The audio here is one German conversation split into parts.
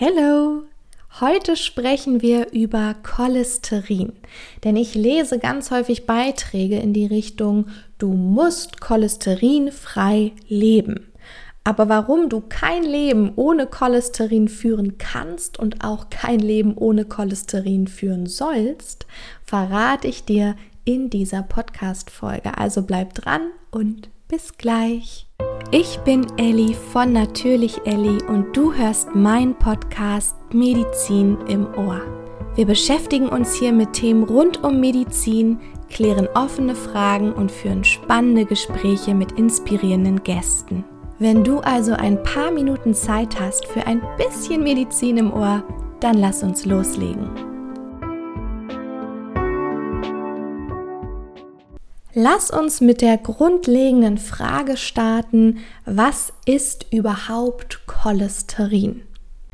Hello! Heute sprechen wir über Cholesterin, denn ich lese ganz häufig Beiträge in die Richtung, du musst cholesterinfrei leben. Aber warum du kein Leben ohne Cholesterin führen kannst und auch kein Leben ohne Cholesterin führen sollst, verrate ich dir in dieser Podcast-Folge. Also bleib dran und bis gleich. Ich bin Elli von Natürlich Elli und du hörst meinen Podcast Medizin im Ohr. Wir beschäftigen uns hier mit Themen rund um Medizin, klären offene Fragen und führen spannende Gespräche mit inspirierenden Gästen. Wenn du also ein paar Minuten Zeit hast für ein bisschen Medizin im Ohr, dann lass uns loslegen. Lass uns mit der grundlegenden Frage starten, was ist überhaupt Cholesterin?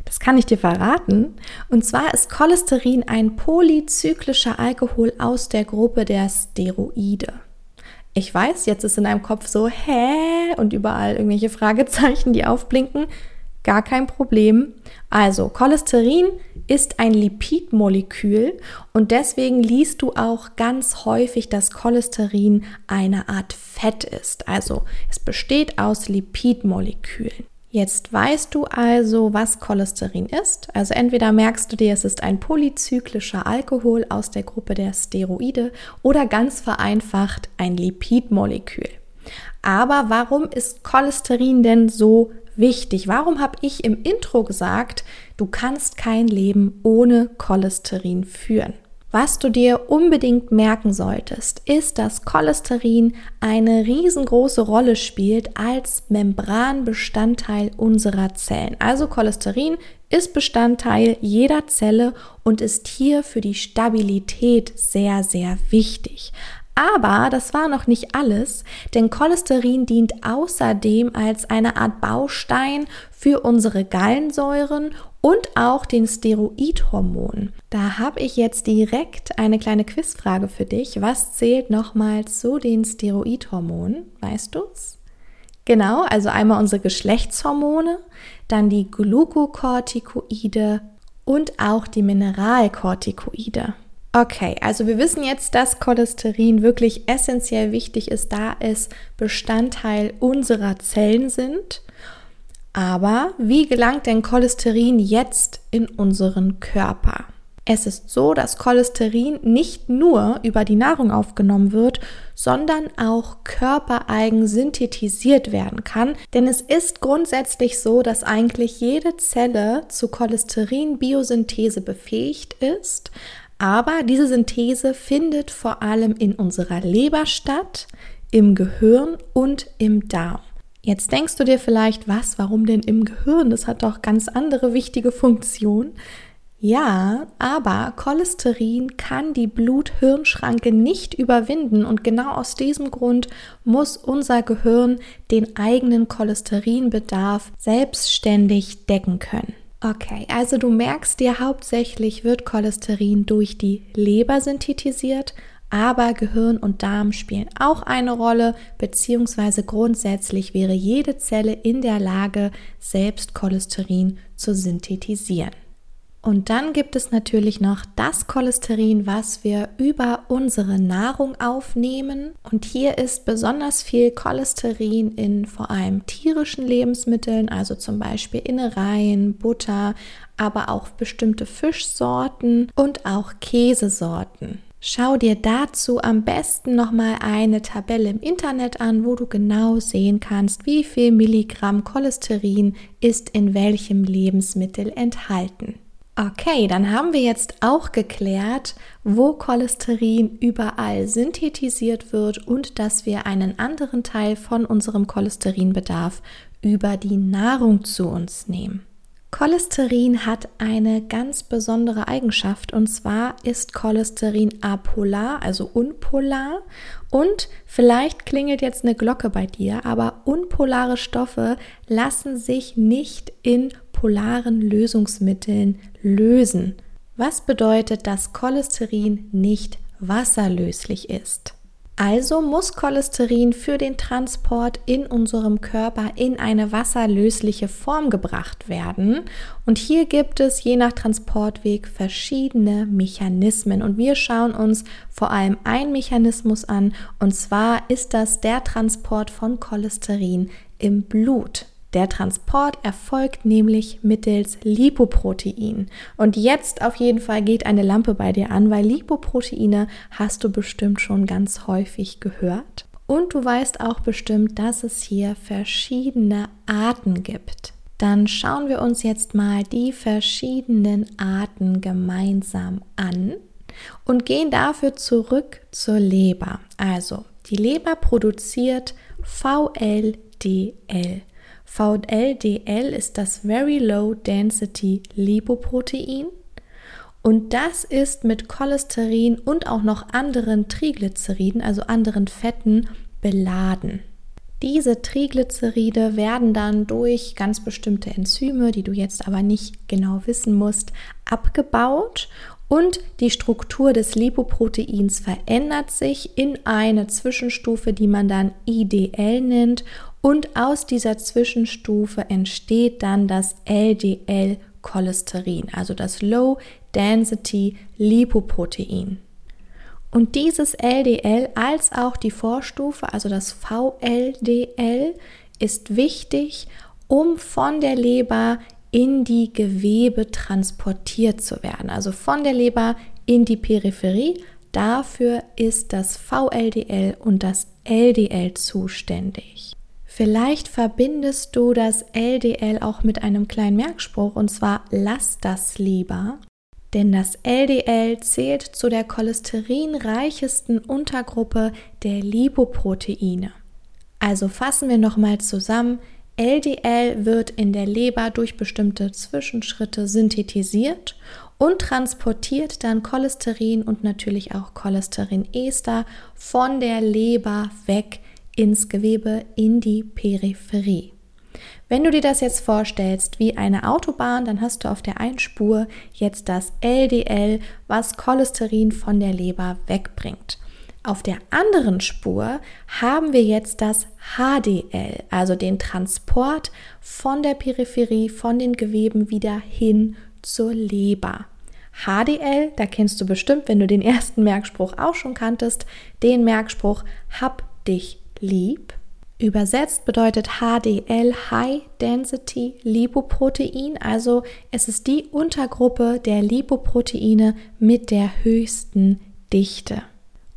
Das kann ich dir verraten. Und zwar ist Cholesterin ein polyzyklischer Alkohol aus der Gruppe der Steroide. Ich weiß, jetzt ist in deinem Kopf so, hä? Und überall irgendwelche Fragezeichen, die aufblinken. Gar kein Problem. Also, Cholesterin ist ein Lipidmolekül und deswegen liest du auch ganz häufig, dass Cholesterin eine Art Fett ist. Also es besteht aus Lipidmolekülen. Jetzt weißt du also, was Cholesterin ist. Also entweder merkst du dir, es ist ein polyzyklischer Alkohol aus der Gruppe der Steroide oder ganz vereinfacht ein Lipidmolekül. Aber warum ist Cholesterin denn so wichtig? Warum habe ich im Intro gesagt, du kannst kein Leben ohne Cholesterin führen? Was du dir unbedingt merken solltest, ist, dass Cholesterin eine riesengroße Rolle spielt als Membranbestandteil unserer Zellen. Also Cholesterin ist Bestandteil jeder Zelle und ist hier für die Stabilität sehr, sehr wichtig. Aber das war noch nicht alles, denn Cholesterin dient außerdem als eine Art Baustein für unsere Gallensäuren und auch den Steroidhormonen. Da habe ich jetzt direkt eine kleine Quizfrage für dich. Was zählt nochmal zu den Steroidhormonen? Weißt du's? Genau, also einmal unsere Geschlechtshormone, dann die Glukokortikoide und auch die Mineralkortikoide. Okay, also wir wissen jetzt, dass Cholesterin wirklich essentiell wichtig ist, da es Bestandteil unserer Zellen sind. Aber wie gelangt denn Cholesterin jetzt in unseren Körper? Es ist so, dass Cholesterin nicht nur über die Nahrung aufgenommen wird, sondern auch körpereigen synthetisiert werden kann. Denn es ist grundsätzlich so, dass eigentlich jede Zelle zu Cholesterin-Biosynthese befähigt ist. Aber diese Synthese findet vor allem in unserer Leber statt, im Gehirn und im Darm. Jetzt denkst du dir vielleicht, was, warum denn im Gehirn? Das hat doch ganz andere wichtige Funktionen. Ja, aber Cholesterin kann die Blut-Hirn-Schranke nicht überwinden und genau aus diesem Grund muss unser Gehirn den eigenen Cholesterinbedarf selbstständig decken können. Okay, also du merkst dir, hauptsächlich wird Cholesterin durch die Leber synthetisiert, aber Gehirn und Darm spielen auch eine Rolle, beziehungsweise grundsätzlich wäre jede Zelle in der Lage, selbst Cholesterin zu synthetisieren. Und dann gibt es natürlich noch das Cholesterin, was wir über unsere Nahrung aufnehmen. Und hier ist besonders viel Cholesterin in vor allem tierischen Lebensmitteln, also zum Beispiel Innereien, Butter, aber auch bestimmte Fischsorten und auch Käsesorten. Schau dir dazu am besten nochmal eine Tabelle im Internet an, wo du genau sehen kannst, wie viel Milligramm Cholesterin ist in welchem Lebensmittel enthalten. Okay, dann haben wir jetzt auch geklärt, wo Cholesterin überall synthetisiert wird und dass wir einen anderen Teil von unserem Cholesterinbedarf über die Nahrung zu uns nehmen. Cholesterin hat eine ganz besondere Eigenschaft und zwar ist Cholesterin apolar, also unpolar und vielleicht klingelt jetzt eine Glocke bei dir, aber unpolare Stoffe lassen sich nicht in polaren Lösungsmitteln lösen. Was bedeutet, dass Cholesterin nicht wasserlöslich ist? Also muss Cholesterin für den Transport in unserem Körper in eine wasserlösliche Form gebracht werden. Und hier gibt es je nach Transportweg verschiedene Mechanismen. Und wir schauen uns vor allem einen Mechanismus an. Und zwar ist das der Transport von Cholesterin im Blut. Der Transport erfolgt nämlich mittels Lipoprotein. Und jetzt auf jeden Fall geht eine Lampe bei dir an, weil Lipoproteine hast du bestimmt schon ganz häufig gehört. Und du weißt auch bestimmt, dass es hier verschiedene Arten gibt. Dann schauen wir uns jetzt mal die verschiedenen Arten gemeinsam an und gehen dafür zurück zur Leber. Also, die Leber produziert VLDL. VLDL ist das Very Low Density Lipoprotein. Und das ist mit Cholesterin und auch noch anderen Triglyceriden, also anderen Fetten, beladen. Diese Triglyceride werden dann durch ganz bestimmte Enzyme, die du jetzt aber nicht genau wissen musst, abgebaut. Und die Struktur des Lipoproteins verändert sich in eine Zwischenstufe, die man dann IDL nennt und aus dieser Zwischenstufe entsteht dann das LDL-Cholesterin, also das Low Density Lipoprotein. Und dieses LDL als auch die Vorstufe, also das VLDL, ist wichtig, um von der Leber in die Gewebe transportiert zu werden, also von der Leber in die Peripherie. Dafür ist das VLDL und das LDL zuständig. Vielleicht verbindest du das LDL auch mit einem kleinen Merkspruch und zwar lass das lieber. Denn das LDL zählt zu der cholesterinreichesten Untergruppe der Lipoproteine. Also fassen wir nochmal zusammen. LDL wird in der Leber durch bestimmte Zwischenschritte synthetisiert und transportiert dann Cholesterin und natürlich auch Cholesterinester von der Leber weg ins Gewebe, in die Peripherie. Wenn du dir das jetzt vorstellst wie eine Autobahn, dann hast du auf der einen Spur jetzt das LDL, was Cholesterin von der Leber wegbringt. Auf der anderen Spur haben wir jetzt das HDL, also den Transport von der Peripherie, von den Geweben wieder hin zur Leber. HDL, da kennst du bestimmt, wenn du den ersten Merkspruch auch schon kanntest, den Merkspruch Hab dich lieb. Übersetzt bedeutet HDL High Density Lipoprotein, also es ist die Untergruppe der Lipoproteine mit der höchsten Dichte.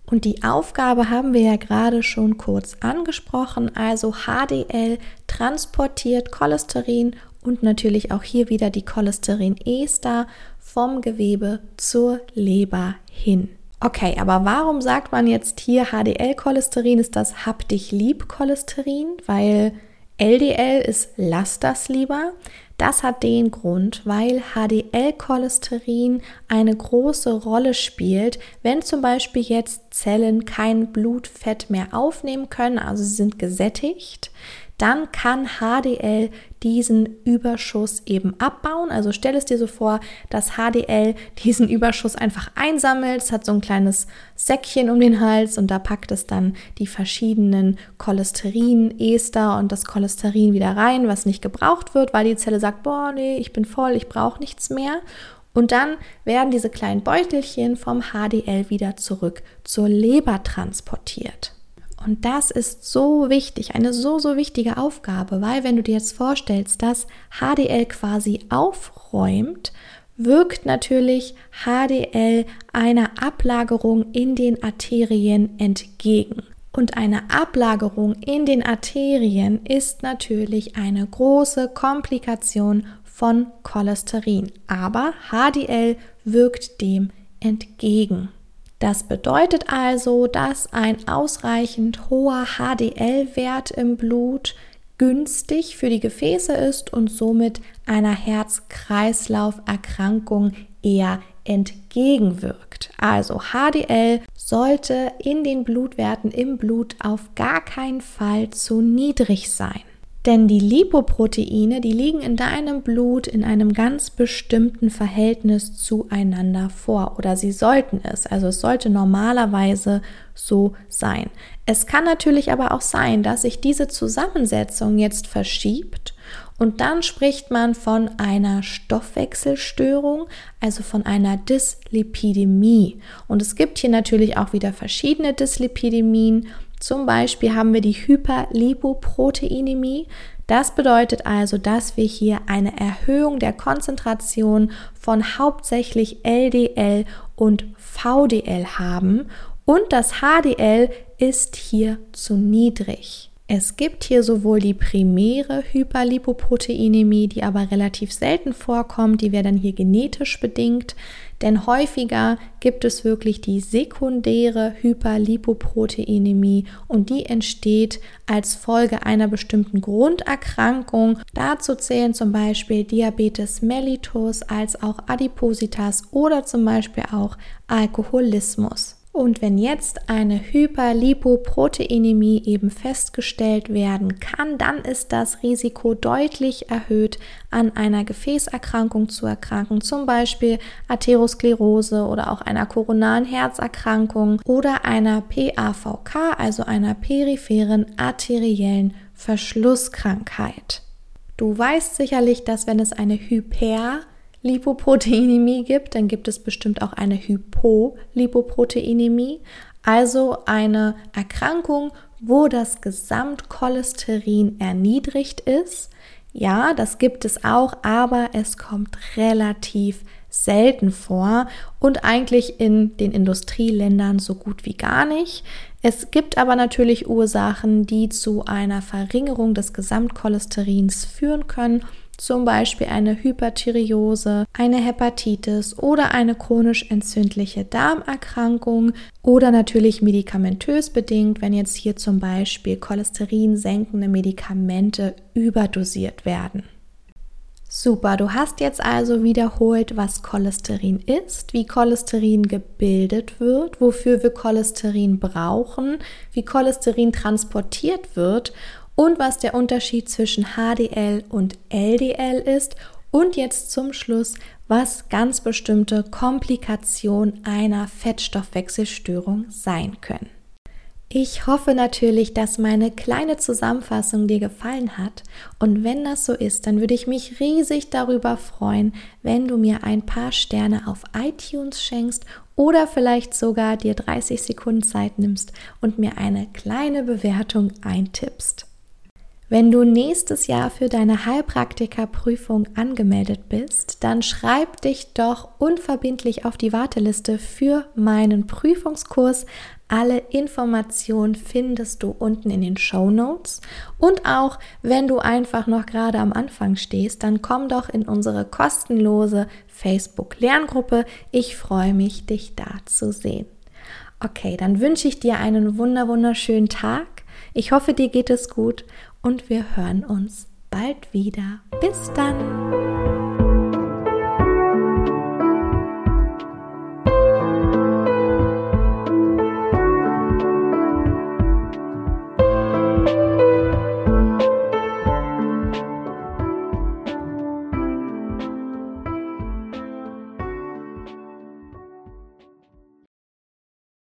Und die Aufgabe haben wir ja gerade schon kurz angesprochen, also HDL transportiert Cholesterin und natürlich auch hier wieder die Cholesterinester vom Gewebe zur Leber hin. Okay, aber warum sagt man jetzt hier HDL-Cholesterin ist das Hab dich lieb Cholesterin? Weil LDL ist Lass das lieber. Das hat den Grund, weil HDL-Cholesterin eine große Rolle spielt, wenn zum Beispiel jetzt Zellen kein Blutfett mehr aufnehmen können, also sie sind gesättigt, dann kann HDL diesen Überschuss eben abbauen. Also stell es dir so vor, dass HDL diesen Überschuss einfach einsammelt. Es hat so ein kleines Säckchen um den Hals und da packt es dann die verschiedenen Cholesterin-Ester und das Cholesterin wieder rein, was nicht gebraucht wird, weil die Zelle sagt, boah, nee, ich bin voll, ich brauche nichts mehr. Und dann werden diese kleinen Beutelchen vom HDL wieder zurück zur Leber transportiert. Und das ist so wichtig, eine so, so wichtige Aufgabe, weil wenn du dir jetzt vorstellst, dass HDL quasi aufräumt, wirkt natürlich HDL einer Ablagerung in den Arterien entgegen. Und eine Ablagerung in den Arterien ist natürlich eine große Komplikation von Cholesterin. Aber HDL wirkt dem entgegen. Das bedeutet also, dass ein ausreichend hoher HDL-Wert im Blut günstig für die Gefäße ist und somit einer Herz-Kreislauf-Erkrankung eher entgegenwirkt. Also HDL sollte in den Blutwerten im Blut auf gar keinen Fall zu niedrig sein. Denn die Lipoproteine, die liegen in deinem Blut in einem ganz bestimmten Verhältnis zueinander vor oder sie sollten es. Also es sollte normalerweise so sein. Es kann natürlich aber auch sein, dass sich diese Zusammensetzung jetzt verschiebt und dann spricht man von einer Stoffwechselstörung, also von einer Dyslipidemie. Und es gibt hier natürlich auch wieder verschiedene Dyslipidemien. Zum Beispiel haben wir die Hyperlipoproteinämie. Das bedeutet also, dass wir hier eine Erhöhung der Konzentration von hauptsächlich LDL und VDL haben und das HDL ist hier zu niedrig. Es gibt hier sowohl die primäre Hyperlipoproteinämie, die aber relativ selten vorkommt, die wäre dann hier genetisch bedingt, denn häufiger gibt es wirklich die sekundäre Hyperlipoproteinämie und die entsteht als Folge einer bestimmten Grunderkrankung. Dazu zählen zum Beispiel Diabetes mellitus als auch Adipositas oder zum Beispiel auch Alkoholismus. Und wenn jetzt eine Hyperlipoproteinämie eben festgestellt werden kann, dann ist das Risiko deutlich erhöht, an einer Gefäßerkrankung zu erkranken, zum Beispiel Atherosklerose oder auch einer koronaren Herzerkrankung oder einer PAVK, also einer peripheren arteriellen Verschlusskrankheit. Du weißt sicherlich, dass wenn es eine Hyper Lipoproteinämie gibt, dann gibt es bestimmt auch eine Hypolipoproteinämie, also eine Erkrankung, wo das Gesamtcholesterin erniedrigt ist. Ja, das gibt es auch, aber es kommt relativ selten vor und eigentlich in den Industrieländern so gut wie gar nicht. Es gibt aber natürlich Ursachen, die zu einer Verringerung des Gesamtcholesterins führen können zum Beispiel eine Hyperthyreose, eine Hepatitis oder eine chronisch entzündliche Darmerkrankung oder natürlich medikamentös bedingt, wenn jetzt hier zum Beispiel cholesterinsenkende Medikamente überdosiert werden. Super, du hast jetzt also wiederholt, was Cholesterin ist, wie Cholesterin gebildet wird, wofür wir Cholesterin brauchen, wie Cholesterin transportiert wird und was der Unterschied zwischen HDL und LDL ist und jetzt zum Schluss, was ganz bestimmte Komplikationen einer Fettstoffwechselstörung sein können. Ich hoffe natürlich, dass meine kleine Zusammenfassung dir gefallen hat und wenn das so ist, dann würde ich mich riesig darüber freuen, wenn du mir ein paar Sterne auf iTunes schenkst oder vielleicht sogar dir 30 Sekunden Zeit nimmst und mir eine kleine Bewertung eintippst. Wenn du nächstes Jahr für deine Heilpraktikerprüfung angemeldet bist, dann schreib dich doch unverbindlich auf die Warteliste für meinen Prüfungskurs. Alle Informationen findest du unten in den Show Notes. Und auch wenn du einfach noch gerade am Anfang stehst, dann komm doch in unsere kostenlose Facebook-Lerngruppe. Ich freue mich, dich da zu sehen. Okay, dann wünsche ich dir einen wunder wunderschönen Tag. Ich hoffe, dir geht es gut und wir hören uns bald wieder. Bis dann!